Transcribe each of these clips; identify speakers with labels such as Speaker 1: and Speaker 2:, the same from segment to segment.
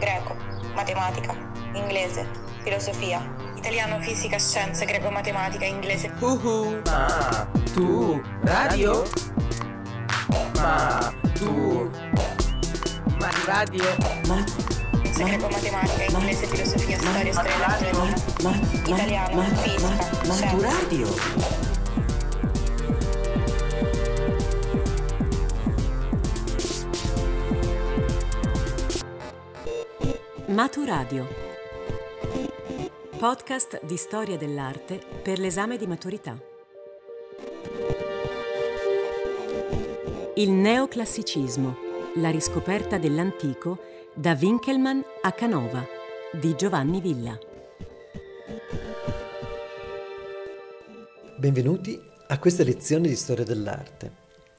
Speaker 1: greco, matematica, inglese, filosofia, italiano, fisica, scienze, greco, matematica, inglese.
Speaker 2: Uhu. Ma tu radio? Ma tu ma radio?
Speaker 1: Ma Scienze, greco, matematica, inglese, filosofia, storia, storia dell'elettronica, italiano, fisica,
Speaker 2: Ma tu
Speaker 1: scienze.
Speaker 2: radio?
Speaker 3: Maturadio. Podcast di storia dell'arte per l'esame di maturità. Il neoclassicismo, la riscoperta dell'antico da Winkelmann a Canova di Giovanni Villa.
Speaker 4: Benvenuti a questa lezione di storia dell'arte.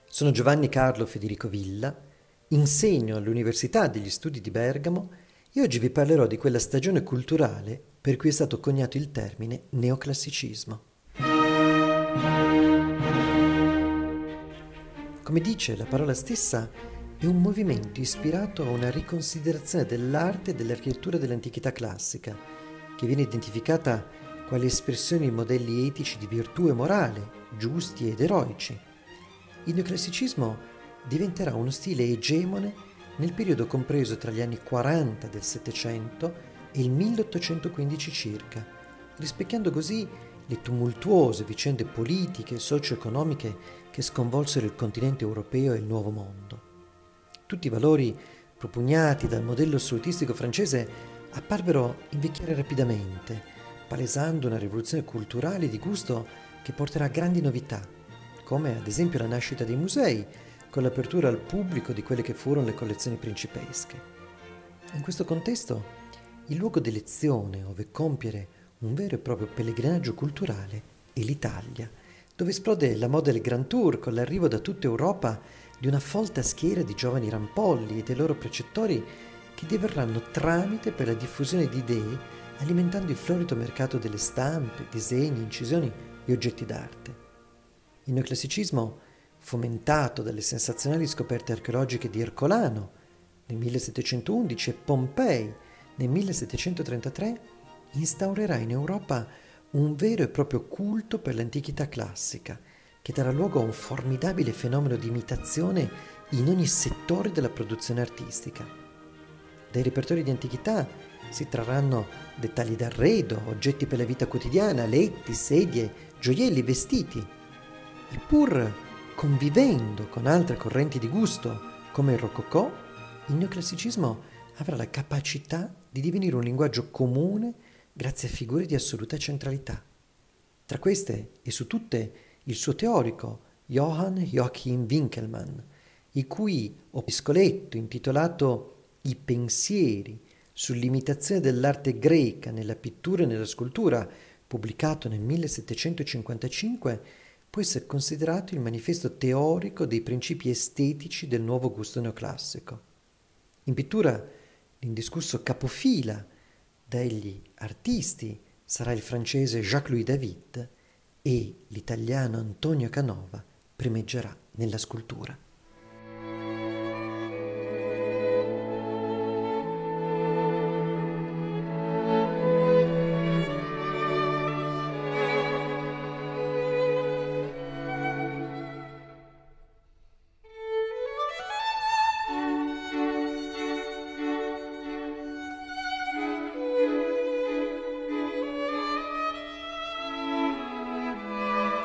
Speaker 4: Sono Giovanni Carlo Federico Villa, insegno all'Università degli Studi di Bergamo e oggi vi parlerò di quella stagione culturale per cui è stato coniato il termine neoclassicismo. Come dice la parola stessa, è un movimento ispirato a una riconsiderazione dell'arte e dell'architettura dell'antichità classica, che viene identificata quale espressione di modelli etici di virtù e morale, giusti ed eroici. Il neoclassicismo diventerà uno stile egemone nel periodo compreso tra gli anni 40 del Settecento e il 1815 circa, rispecchiando così le tumultuose vicende politiche e socio-economiche che sconvolsero il continente europeo e il Nuovo Mondo. Tutti i valori propugnati dal modello assolutistico francese apparvero invecchiare rapidamente, palesando una rivoluzione culturale di gusto che porterà grandi novità, come ad esempio la nascita dei musei, con l'apertura al pubblico di quelle che furono le collezioni principesche. In questo contesto, il luogo d'elezione ove compiere un vero e proprio pellegrinaggio culturale è l'Italia, dove esplode la moda del Grand Tour con l'arrivo da tutta Europa di una folta schiera di giovani rampolli e dei loro precettori che diverranno tramite per la diffusione di idee alimentando il florido mercato delle stampe, disegni, incisioni e oggetti d'arte. Il neoclassicismo fomentato dalle sensazionali scoperte archeologiche di Ercolano nel 1711 e Pompei nel 1733, instaurerà in Europa un vero e proprio culto per l'antichità classica, che darà luogo a un formidabile fenomeno di imitazione in ogni settore della produzione artistica. Dai repertori di antichità si trarranno dettagli d'arredo, oggetti per la vita quotidiana, letti, sedie, gioielli, vestiti. E pur convivendo con altre correnti di gusto come il rococò, il neoclassicismo avrà la capacità di divenire un linguaggio comune grazie a figure di assoluta centralità. Tra queste e su tutte il suo teorico Johann Joachim Winkelmann, il cui opiscoletto intitolato I pensieri sull'imitazione dell'arte greca nella pittura e nella scultura, pubblicato nel 1755, può essere considerato il manifesto teorico dei principi estetici del nuovo gusto neoclassico. In pittura, l'indiscusso capofila degli artisti sarà il francese Jacques-Louis David e l'italiano Antonio Canova primeggerà nella scultura.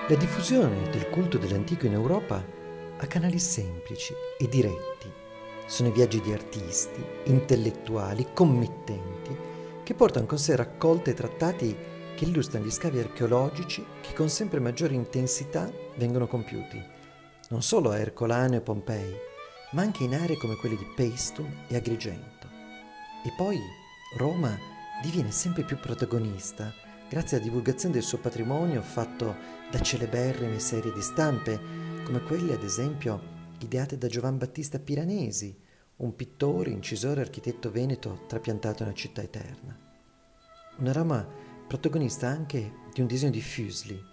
Speaker 4: La diffusione del culto dell'antico in Europa ha canali semplici e diretti. Sono i viaggi di artisti, intellettuali, committenti, che portano con sé raccolte e trattati che illustrano gli scavi archeologici che con sempre maggiore intensità vengono compiuti, non solo a Ercolano e Pompei, ma anche in aree come quelle di Paestum e Agrigento. E poi Roma diviene sempre più protagonista grazie alla divulgazione del suo patrimonio fatto da celeberrime serie di stampe, come quelle ad esempio ideate da Giovan Battista Piranesi, un pittore, incisore architetto veneto trapiantato nella città eterna. Una Roma protagonista anche di un disegno di Fuseli,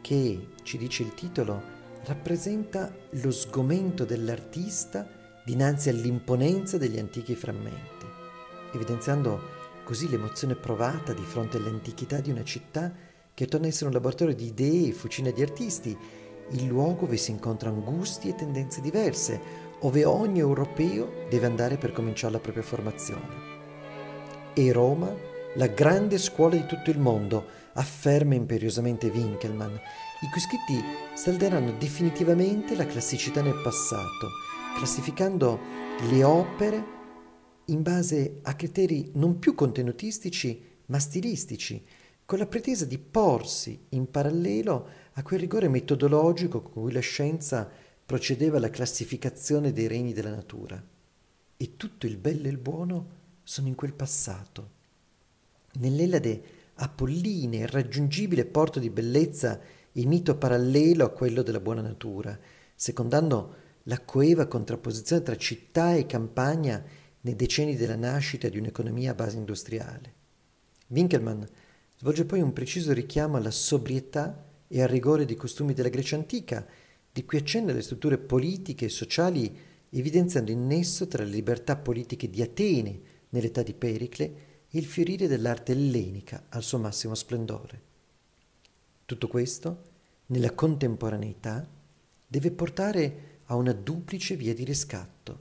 Speaker 4: che, ci dice il titolo, rappresenta lo sgomento dell'artista dinanzi all'imponenza degli antichi frammenti. evidenziando così l'emozione provata di fronte all'antichità di una città che torna a essere un laboratorio di idee e fucina di artisti, il luogo dove si incontrano gusti e tendenze diverse, dove ogni europeo deve andare per cominciare la propria formazione. E Roma, la grande scuola di tutto il mondo, afferma imperiosamente Winkelmann, i cui scritti salderanno definitivamente la classicità nel passato, classificando le opere in base a criteri non più contenutistici ma stilistici, con la pretesa di porsi in parallelo a quel rigore metodologico con cui la scienza procedeva alla classificazione dei regni della natura. E tutto il bello e il buono sono in quel passato. Nell'Elade apolline, irraggiungibile porto di bellezza e mito parallelo a quello della buona natura, secondando la coeva contrapposizione tra città e campagna nei decenni della nascita di un'economia a base industriale. Winkelmann svolge poi un preciso richiamo alla sobrietà e al rigore dei costumi della Grecia antica, di cui accenna le strutture politiche e sociali, evidenziando il nesso tra le libertà politiche di Atene nell'età di Pericle e il fiorire dell'arte ellenica al suo massimo splendore. Tutto questo, nella contemporaneità, deve portare a una duplice via di riscatto.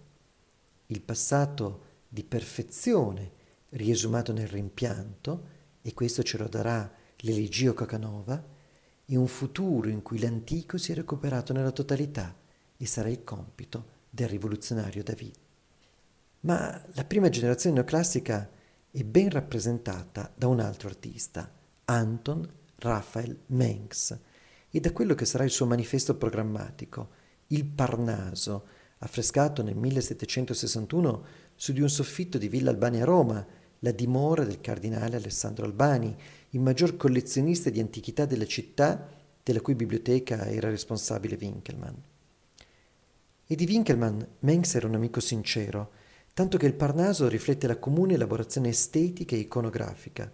Speaker 4: Il passato di perfezione riesumato nel rimpianto, e questo ce lo darà l'elegio Cacanova, e un futuro in cui l'antico sia recuperato nella totalità e sarà il compito del rivoluzionario David. Ma la prima generazione neoclassica è ben rappresentata da un altro artista, Anton Raphael Mengs, e da quello che sarà il suo manifesto programmatico, il Parnaso, affrescato nel 1761 su di un soffitto di Villa Albani a Roma, la dimora del cardinale Alessandro Albani, il maggior collezionista di antichità della città, della cui biblioteca era responsabile Winkelmann. E di Winkelmann Mengs era un amico sincero, tanto che il Parnaso riflette la comune elaborazione estetica e iconografica.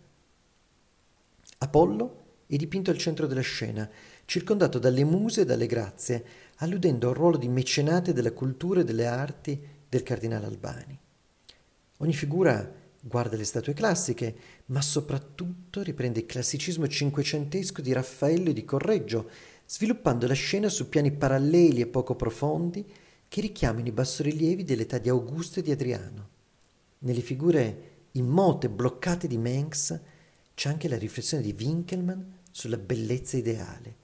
Speaker 4: Apollo è dipinto al centro della scena, circondato dalle muse e dalle grazie, alludendo al ruolo di mecenate della cultura e delle arti del cardinale Albani. Ogni figura guarda le statue classiche, ma soprattutto riprende il classicismo cinquecentesco di Raffaello e di Correggio, sviluppando la scena su piani paralleli e poco profondi che richiamano i bassorilievi dell'età di Augusto e di Adriano. Nelle figure immote, bloccate di Mengs, c'è anche la riflessione di Winkelmann sulla bellezza ideale,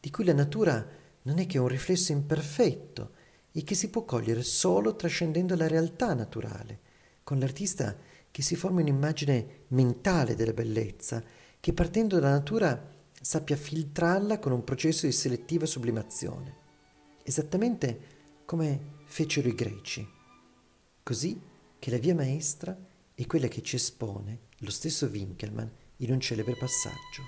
Speaker 4: di cui la natura non è che un riflesso imperfetto e che si può cogliere solo trascendendo la realtà naturale, con l'artista che si formi un'immagine mentale della bellezza, che partendo dalla natura sappia filtrarla con un processo di selettiva sublimazione, esattamente come fecero i greci. Così che la via maestra è quella che ci espone lo stesso Winkelmann in un celebre passaggio.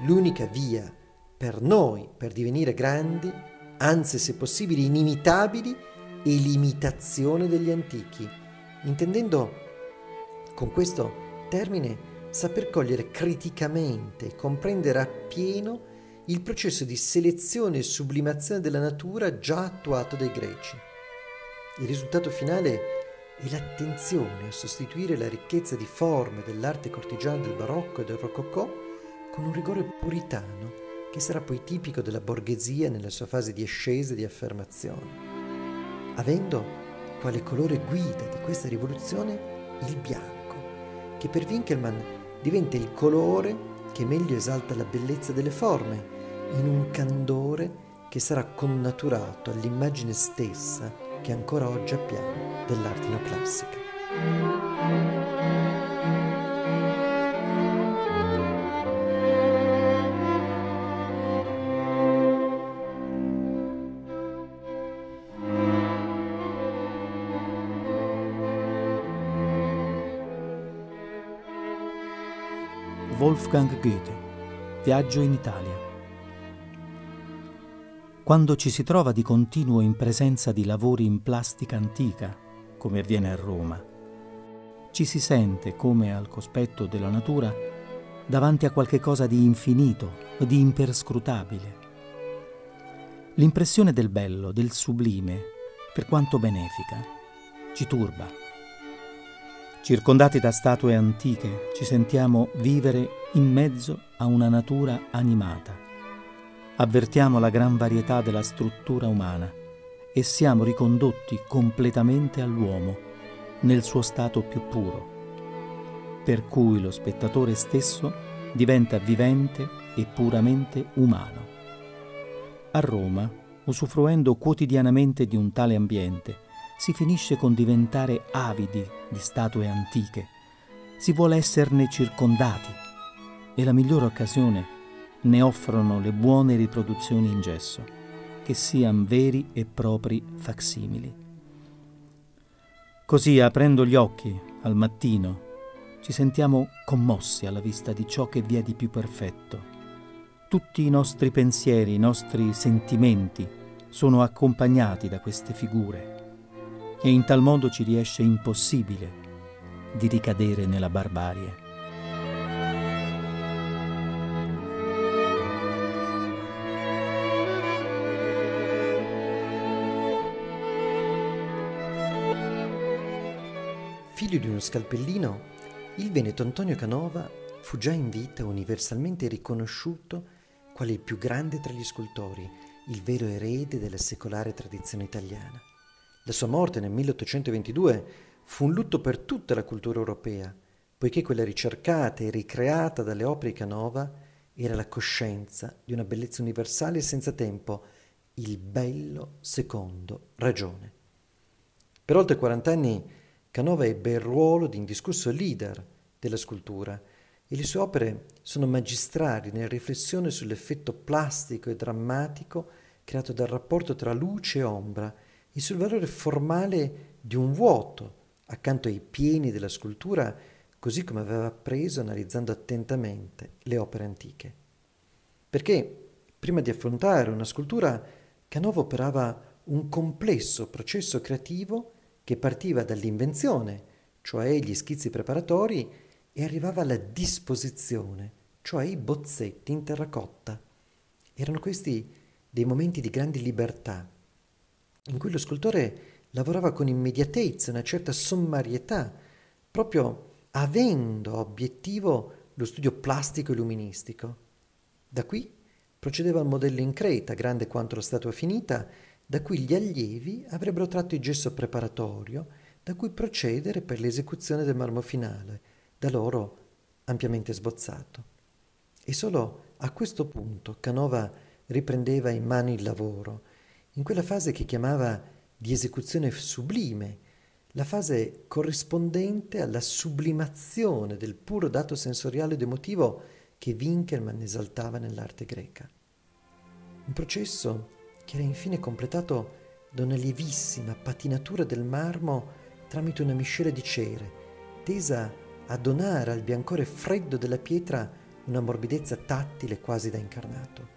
Speaker 4: L'unica via per noi per divenire grandi, anzi se possibile inimitabili, e l'imitazione degli antichi, intendendo con questo termine saper cogliere criticamente e comprendere appieno il processo di selezione e sublimazione della natura già attuato dai greci. Il risultato finale è l'attenzione a sostituire la ricchezza di forme dell'arte cortigiana del barocco e del rococò con un rigore puritano che sarà poi tipico della borghesia nella sua fase di ascesa e di affermazione avendo quale colore guida di questa rivoluzione il bianco, che per Winkelmann diventa il colore che meglio esalta la bellezza delle forme, in un candore che sarà connaturato all'immagine stessa che ancora oggi abbiamo dell'arte neoclassica.
Speaker 5: Wolfgang Goethe, Viaggio in Italia. Quando ci si trova di continuo in presenza di lavori in plastica antica, come avviene a Roma, ci si sente, come al cospetto della natura, davanti a qualche cosa di infinito, di imperscrutabile. L'impressione del bello, del sublime, per quanto benefica, ci turba. Circondati da statue antiche, ci sentiamo vivere in mezzo a una natura animata. Avvertiamo la gran varietà della struttura umana e siamo ricondotti completamente all'uomo nel suo stato più puro, per cui lo spettatore stesso diventa vivente e puramente umano. A Roma, usufruendo quotidianamente di un tale ambiente, si finisce con diventare avidi di statue antiche. Si vuole esserne circondati e la migliore occasione ne offrono le buone riproduzioni in gesso, che siano veri e propri facsimili. Così, aprendo gli occhi al mattino, ci sentiamo commossi alla vista di ciò che vi è di più perfetto. Tutti i nostri pensieri, i nostri sentimenti sono accompagnati da queste figure e in tal modo ci riesce impossibile di ricadere nella barbarie.
Speaker 4: Figlio di uno scalpellino, il Veneto Antonio Canova fu già in vita universalmente riconosciuto quale il più grande tra gli scultori, il vero erede della secolare tradizione italiana. La sua morte nel 1822 fu un lutto per tutta la cultura europea, poiché quella ricercata e ricreata dalle opere di Canova era la coscienza di una bellezza universale e senza tempo, il bello secondo ragione. Per oltre 40 anni Canova ebbe il ruolo di indiscusso leader della scultura e le sue opere sono magistrali nella riflessione sull'effetto plastico e drammatico creato dal rapporto tra luce e ombra e sul valore formale di un vuoto accanto ai pieni della scultura, così come aveva appreso analizzando attentamente le opere antiche. Perché prima di affrontare una scultura, Canova operava un complesso processo creativo che partiva dall'invenzione, cioè gli schizzi preparatori, e arrivava alla disposizione, cioè i bozzetti in terracotta. Erano questi dei momenti di grande libertà, in cui lo scultore lavorava con immediatezza, una certa sommarietà, proprio avendo obiettivo lo studio plastico e luministico. Da qui procedeva il modello in creta, grande quanto la statua finita, da cui gli allievi avrebbero tratto il gesso preparatorio, da cui procedere per l'esecuzione del marmo finale, da loro ampiamente sbozzato. E solo a questo punto Canova riprendeva in mano il lavoro, in quella fase che chiamava di esecuzione sublime, la fase corrispondente alla sublimazione del puro dato sensoriale ed emotivo che Winkelmann esaltava nell'arte greca. Un processo che era infine completato da una lievissima patinatura del marmo tramite una miscela di cere, tesa a donare al biancore freddo della pietra una morbidezza tattile quasi da incarnato.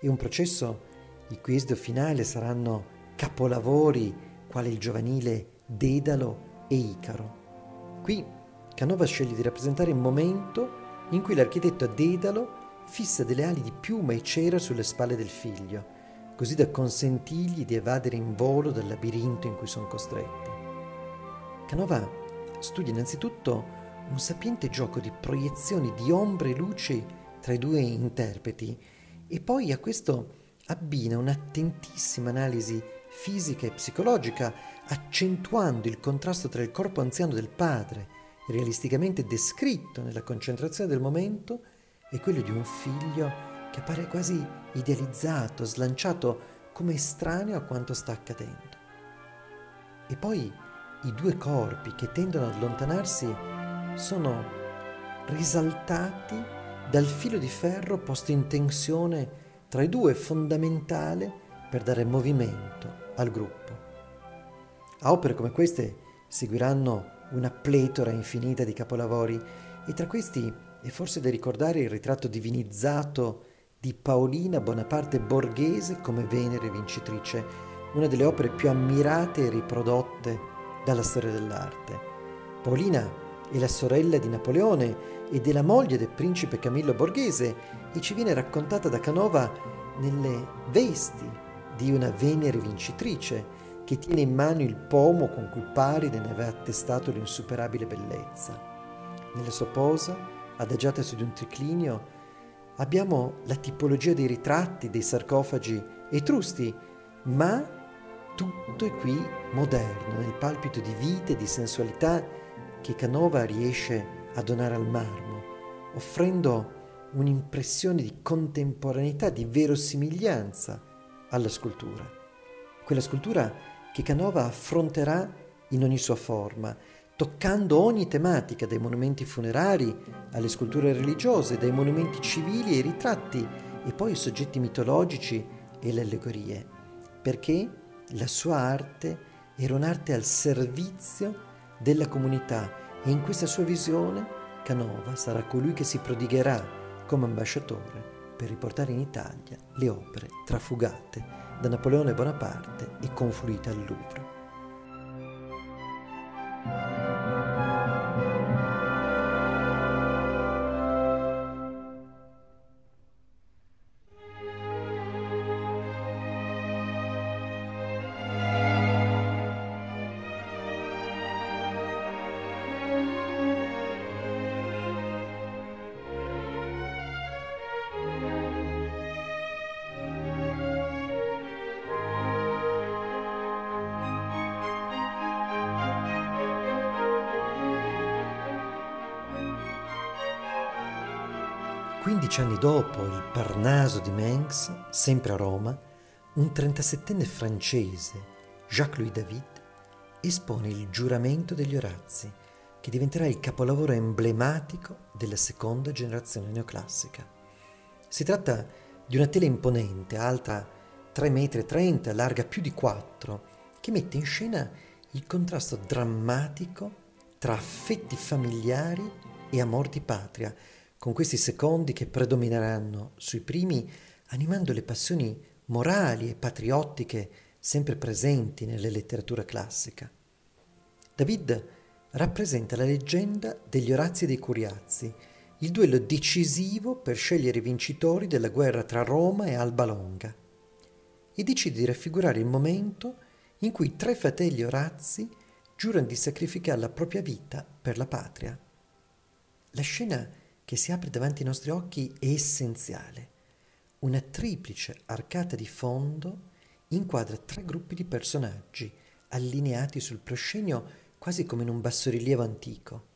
Speaker 4: È un processo i cui esito finale saranno capolavori quali il giovanile Dedalo e Icaro. Qui Canova sceglie di rappresentare il momento in cui l'architetto Dedalo fissa delle ali di piuma e cera sulle spalle del figlio, così da consentirgli di evadere in volo dal labirinto in cui sono costretti. Canova studia innanzitutto un sapiente gioco di proiezioni di ombre e luci tra i due interpreti e poi a questo abbina un'attentissima analisi fisica e psicologica, accentuando il contrasto tra il corpo anziano del padre, realisticamente descritto nella concentrazione del momento, e quello di un figlio che appare quasi idealizzato, slanciato come estraneo a quanto sta accadendo. E poi i due corpi che tendono ad allontanarsi sono risaltati dal filo di ferro posto in tensione tra i due fondamentale per dare movimento al gruppo. A opere come queste seguiranno una pletora infinita di capolavori e tra questi è forse da ricordare il ritratto divinizzato di Paolina Bonaparte Borghese come Venere vincitrice, una delle opere più ammirate e riprodotte dalla storia dell'arte. Paolina è la sorella di Napoleone e della moglie del principe Camillo Borghese e ci viene raccontata da Canova nelle vesti di una Venere vincitrice, che tiene in mano il pomo con cui Paride ne aveva attestato l'insuperabile bellezza. Nella sua posa, adagiata su di un triclinio, abbiamo la tipologia dei ritratti, dei sarcofagi etrusti, ma tutto è qui moderno, nel palpito di vita e di sensualità che Canova riesce a donare al marmo, offrendo un'impressione di contemporaneità, di verosimiglianza alla scultura. Quella scultura che Canova affronterà in ogni sua forma, toccando ogni tematica, dai monumenti funerari alle sculture religiose, dai monumenti civili ai ritratti e poi ai soggetti mitologici e le allegorie, perché la sua arte era un'arte al servizio della comunità e in questa sua visione Canova sarà colui che si prodigherà come ambasciatore per riportare in Italia le opere trafugate da Napoleone Bonaparte e confluite al Louvre. Anni dopo il Parnaso di Mengs, sempre a Roma, un 37enne francese, Jacques-Louis David, espone il giuramento degli Orazi, che diventerà il capolavoro emblematico della seconda generazione neoclassica. Si tratta di una tela imponente, alta 3,30 m, larga più di 4, che mette in scena il contrasto drammatico tra affetti familiari e amor di patria, con questi secondi che predomineranno sui primi, animando le passioni morali e patriottiche sempre presenti nella letteratura classica. David rappresenta la leggenda degli Orazi e dei Curiazzi, il duello decisivo per scegliere i vincitori della guerra tra Roma e Alba Longa, e decide di raffigurare il momento in cui tre fratelli Orazzi giurano di sacrificare la propria vita per la patria. La scena che si apre davanti ai nostri occhi è essenziale. Una triplice arcata di fondo inquadra tre gruppi di personaggi allineati sul proscenio quasi come in un bassorilievo antico.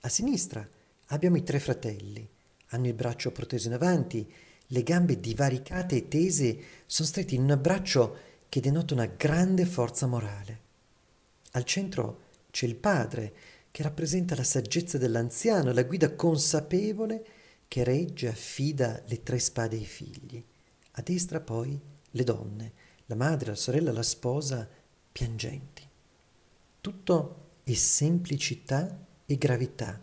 Speaker 4: A sinistra abbiamo i tre fratelli. Hanno il braccio proteso in avanti, le gambe divaricate e tese sono stretti in un abbraccio che denota una grande forza morale. Al centro c'è il padre, che rappresenta la saggezza dell'anziano, la guida consapevole che regge e affida le tre spade ai figli. A destra poi le donne, la madre, la sorella, la sposa, piangenti. Tutto è semplicità e gravità.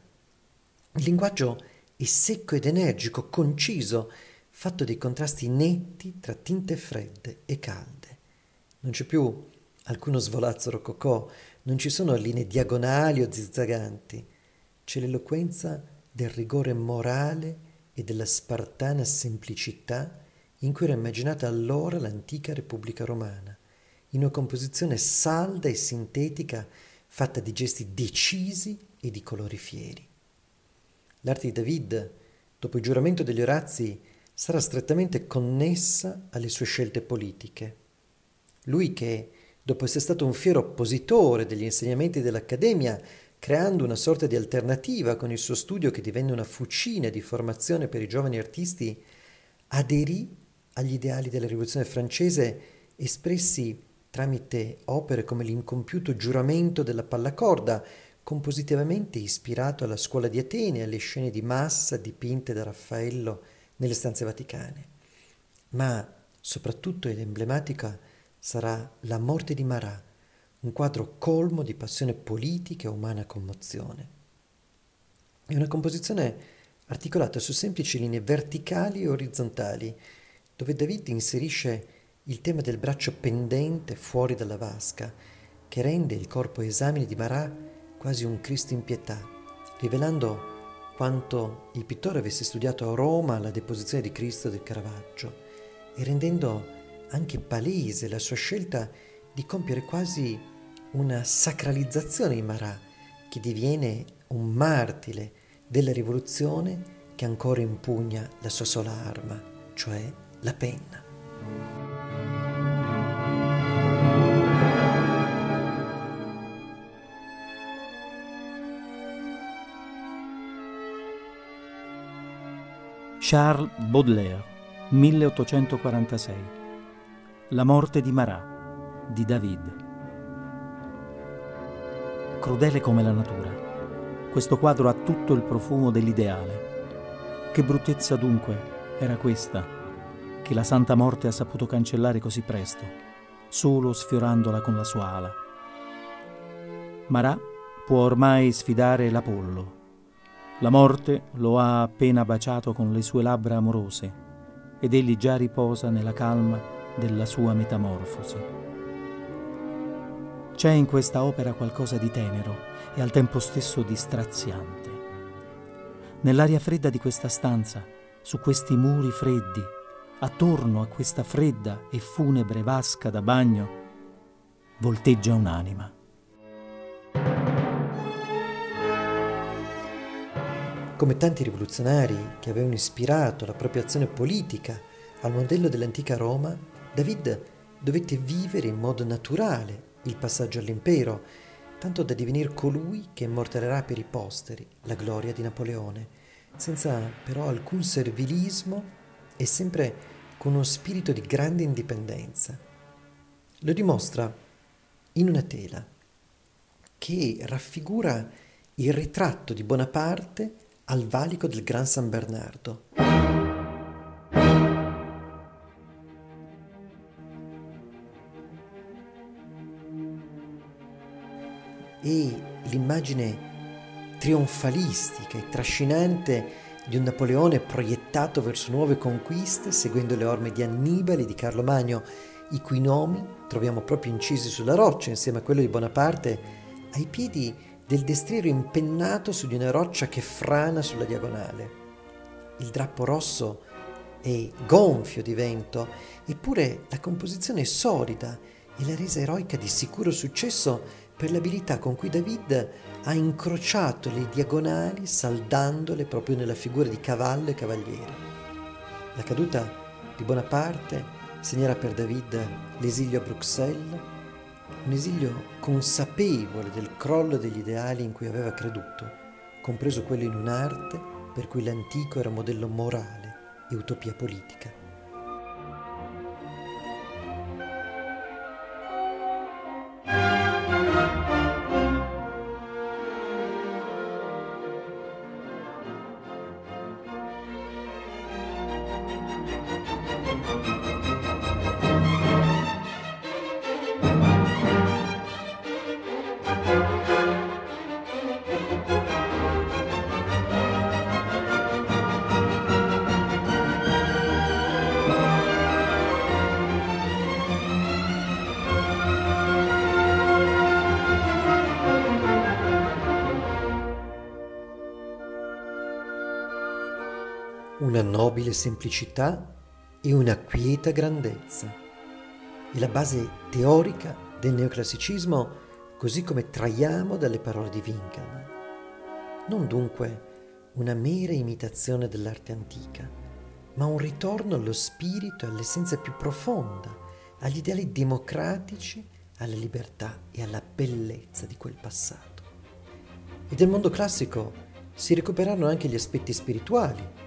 Speaker 4: Il linguaggio è secco ed energico, conciso, fatto di contrasti netti tra tinte fredde e calde. Non c'è più alcuno svolazzo rococò, non ci sono linee diagonali o zigzaganti, c'è l'eloquenza del rigore morale e della spartana semplicità in cui era immaginata allora l'antica Repubblica Romana, in una composizione salda e sintetica fatta di gesti decisi e di colori fieri. L'arte di David, dopo il giuramento degli Orazi, sarà strettamente connessa alle sue scelte politiche. Lui che dopo essere stato un fiero oppositore degli insegnamenti dell'Accademia, creando una sorta di alternativa con il suo studio che divenne una fucina di formazione per i giovani artisti, aderì agli ideali della rivoluzione francese espressi tramite opere come l'incompiuto giuramento della pallacorda, compositivamente ispirato alla scuola di Atene e alle scene di massa dipinte da Raffaello nelle stanze vaticane. Ma soprattutto ed emblematica sarà La morte di Marat, un quadro colmo di passione politica e umana commozione. È una composizione articolata su semplici linee verticali e orizzontali, dove David inserisce il tema del braccio pendente fuori dalla vasca, che rende il corpo esamine di Marat quasi un Cristo in pietà, rivelando quanto il pittore avesse studiato a Roma la deposizione di Cristo del Caravaggio e rendendo anche palese la sua scelta di compiere quasi una sacralizzazione di Marat, che diviene un martire della rivoluzione che ancora impugna la sua sola arma, cioè la penna.
Speaker 5: Charles Baudelaire, 1846. La morte di Marat, di David. Crudele come la natura, questo quadro ha tutto il profumo dell'ideale. Che bruttezza dunque era questa, che la Santa Morte ha saputo cancellare così presto, solo sfiorandola con la sua ala. Marat può ormai sfidare l'Apollo, la morte lo ha appena baciato con le sue labbra amorose ed egli già riposa nella calma della sua metamorfosi. C'è in questa opera qualcosa di tenero e al tempo stesso di straziante. Nell'aria fredda di questa stanza, su questi muri freddi, attorno a questa fredda e funebre vasca da bagno, volteggia un'anima.
Speaker 4: Come tanti rivoluzionari che avevano ispirato la propria azione politica al modello dell'antica Roma, David dovette vivere in modo naturale il passaggio all'impero, tanto da divenire colui che immortalerà per i posteri la gloria di Napoleone, senza però alcun servilismo e sempre con uno spirito di grande indipendenza. Lo dimostra in una tela che raffigura il ritratto di Bonaparte al valico del Gran San Bernardo. E l'immagine trionfalistica e trascinante di un Napoleone proiettato verso nuove conquiste, seguendo le orme di Annibale e di Carlo Magno, i cui nomi troviamo proprio incisi sulla roccia insieme a quello di Bonaparte, ai piedi del destriero impennato su di una roccia che frana sulla diagonale. Il drappo rosso è gonfio di vento, eppure la composizione è solida e la resa eroica di sicuro successo per l'abilità con cui David ha incrociato le diagonali saldandole proprio nella figura di cavallo e cavaliere. La caduta di Bonaparte segnerà per David l'esilio a Bruxelles un esilio consapevole del crollo degli ideali in cui aveva creduto, compreso quello in un'arte per cui l'antico era modello morale e utopia politica. Una nobile semplicità e una quieta grandezza. È la base teorica del neoclassicismo così come traiamo dalle parole di Winkelmann. Non dunque una mera imitazione dell'arte antica, ma un ritorno allo spirito e all'essenza più profonda, agli ideali democratici, alla libertà e alla bellezza di quel passato. E del mondo classico si recuperarono anche gli aspetti spirituali,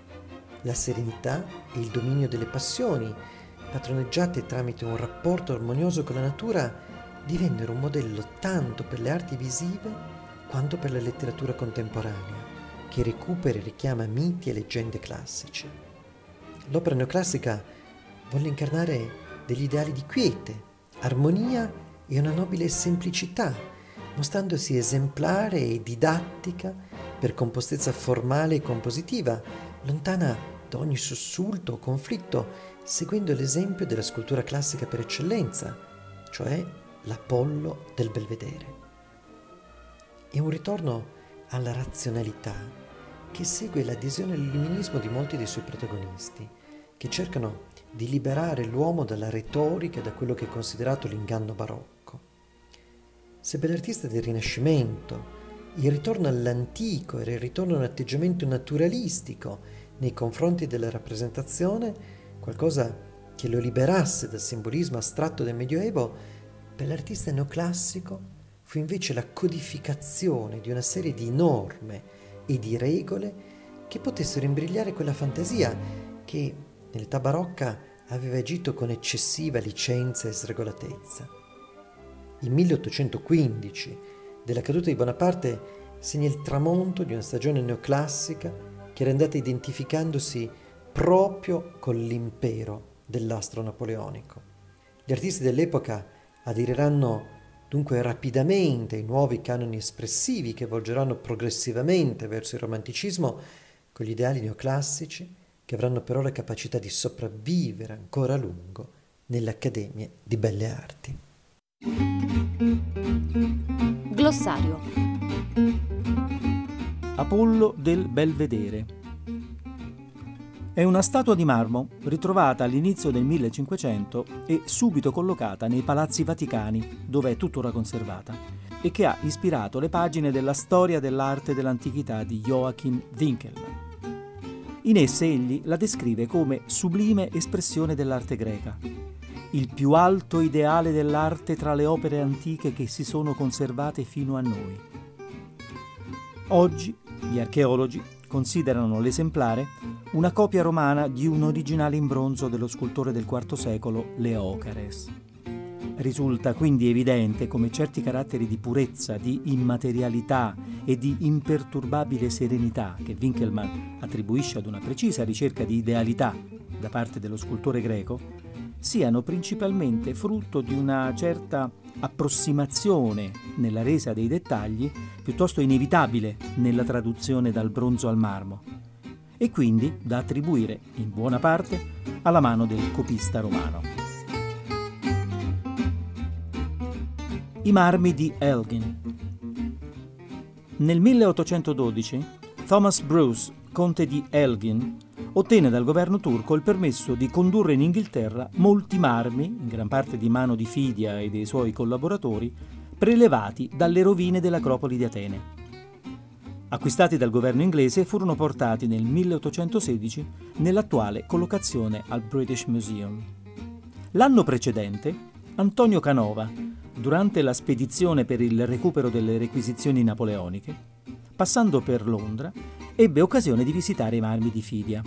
Speaker 4: la serenità e il dominio delle passioni, patroneggiate tramite un rapporto armonioso con la natura, divennero un modello tanto per le arti visive quanto per la letteratura contemporanea, che recupera e richiama miti e leggende classici. L'opera neoclassica volle incarnare degli ideali di quiete, armonia e una nobile semplicità, mostrandosi esemplare e didattica per compostezza formale e compositiva, lontana da ogni sussulto o conflitto, seguendo l'esempio della scultura classica per eccellenza, cioè l'Apollo del Belvedere. È un ritorno alla razionalità che segue l'adesione all'illuminismo di molti dei suoi protagonisti, che cercano di liberare l'uomo dalla retorica e da quello che è considerato l'inganno barocco. Se l'artista del Rinascimento il ritorno all'antico era il ritorno a un atteggiamento naturalistico nei confronti della rappresentazione, qualcosa che lo liberasse dal simbolismo astratto del Medioevo, per l'artista neoclassico fu invece la codificazione di una serie di norme e di regole che potessero imbrigliare quella fantasia che nell'età barocca aveva agito con eccessiva licenza e sregolatezza. Il 1815 della caduta di Bonaparte segna il tramonto di una stagione neoclassica che era andata identificandosi proprio con l'impero dell'astro napoleonico. Gli artisti dell'epoca aderiranno dunque rapidamente ai nuovi canoni espressivi che volgeranno progressivamente verso il romanticismo con gli ideali neoclassici che avranno però la capacità di sopravvivere ancora a lungo nelle accademie di belle arti.
Speaker 3: Glossario
Speaker 5: Apollo del Belvedere è una statua di marmo ritrovata all'inizio del 1500 e subito collocata nei palazzi vaticani, dove è tuttora conservata, e che ha ispirato le pagine della storia dell'arte dell'antichità di Joachim Winkelmann. In esse egli la descrive come sublime espressione dell'arte greca, il più alto ideale dell'arte tra le opere antiche che si sono conservate fino a noi. Oggi gli archeologi considerano l'esemplare una copia romana di un originale in bronzo dello scultore del IV secolo Leocares. Risulta quindi evidente come certi caratteri di purezza, di immaterialità e di imperturbabile serenità che Winkelmann attribuisce ad una precisa ricerca di idealità da parte dello scultore greco siano principalmente frutto di una certa approssimazione nella resa dei dettagli piuttosto inevitabile nella traduzione dal bronzo al marmo e quindi da attribuire in buona parte alla mano del copista romano. I marmi di Elgin Nel 1812 Thomas Bruce, conte di Elgin, ottenne dal governo turco il permesso di condurre in Inghilterra molti marmi, in gran parte di mano di Fidia e dei suoi collaboratori, prelevati dalle rovine dell'Acropoli di Atene. Acquistati dal governo inglese furono portati nel 1816 nell'attuale collocazione al British Museum. L'anno precedente, Antonio Canova, durante la spedizione per il recupero delle requisizioni napoleoniche, passando per Londra, ebbe occasione di visitare i marmi di Fidia.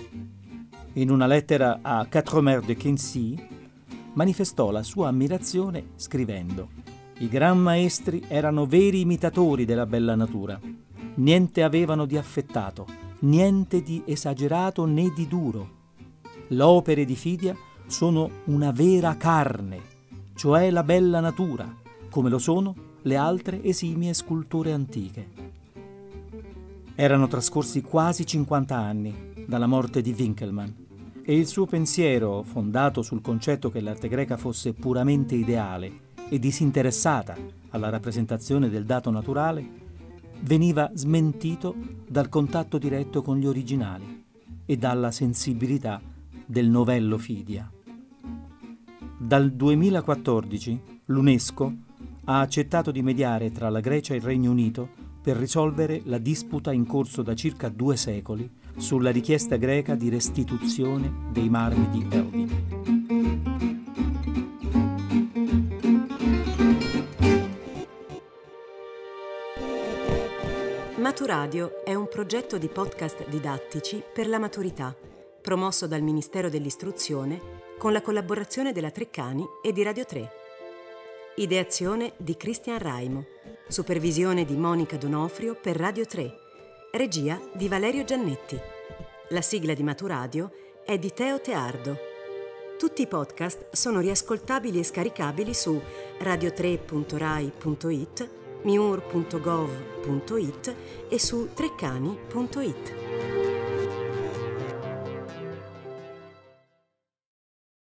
Speaker 5: In una lettera a Quatremer de Quincy manifestò la sua ammirazione scrivendo I gran maestri erano veri imitatori della bella natura. Niente avevano di affettato, niente di esagerato né di duro. Le opere di Fidia sono una vera carne, cioè la bella natura, come lo sono le altre esimie sculture antiche. Erano trascorsi quasi 50 anni dalla morte di Winkelmann e il suo pensiero, fondato sul concetto che l'arte greca fosse puramente ideale e disinteressata alla rappresentazione del dato naturale, veniva smentito dal contatto diretto con gli originali e dalla sensibilità del novello Fidia. Dal 2014 l'UNESCO ha accettato di mediare tra la Grecia e il Regno Unito per risolvere la disputa in corso da circa due secoli sulla richiesta greca di restituzione dei marmi di Elgin.
Speaker 3: Maturadio è un progetto di podcast didattici per la maturità, promosso dal Ministero dell'Istruzione con la collaborazione della Treccani e di Radio 3. Ideazione di Cristian Raimo. Supervisione di Monica Donofrio per Radio 3. Regia di Valerio Giannetti. La sigla di Maturadio è di Teo Teardo. Tutti i podcast sono riascoltabili e scaricabili su radio3.rai.it, miur.gov.it e su treccani.it.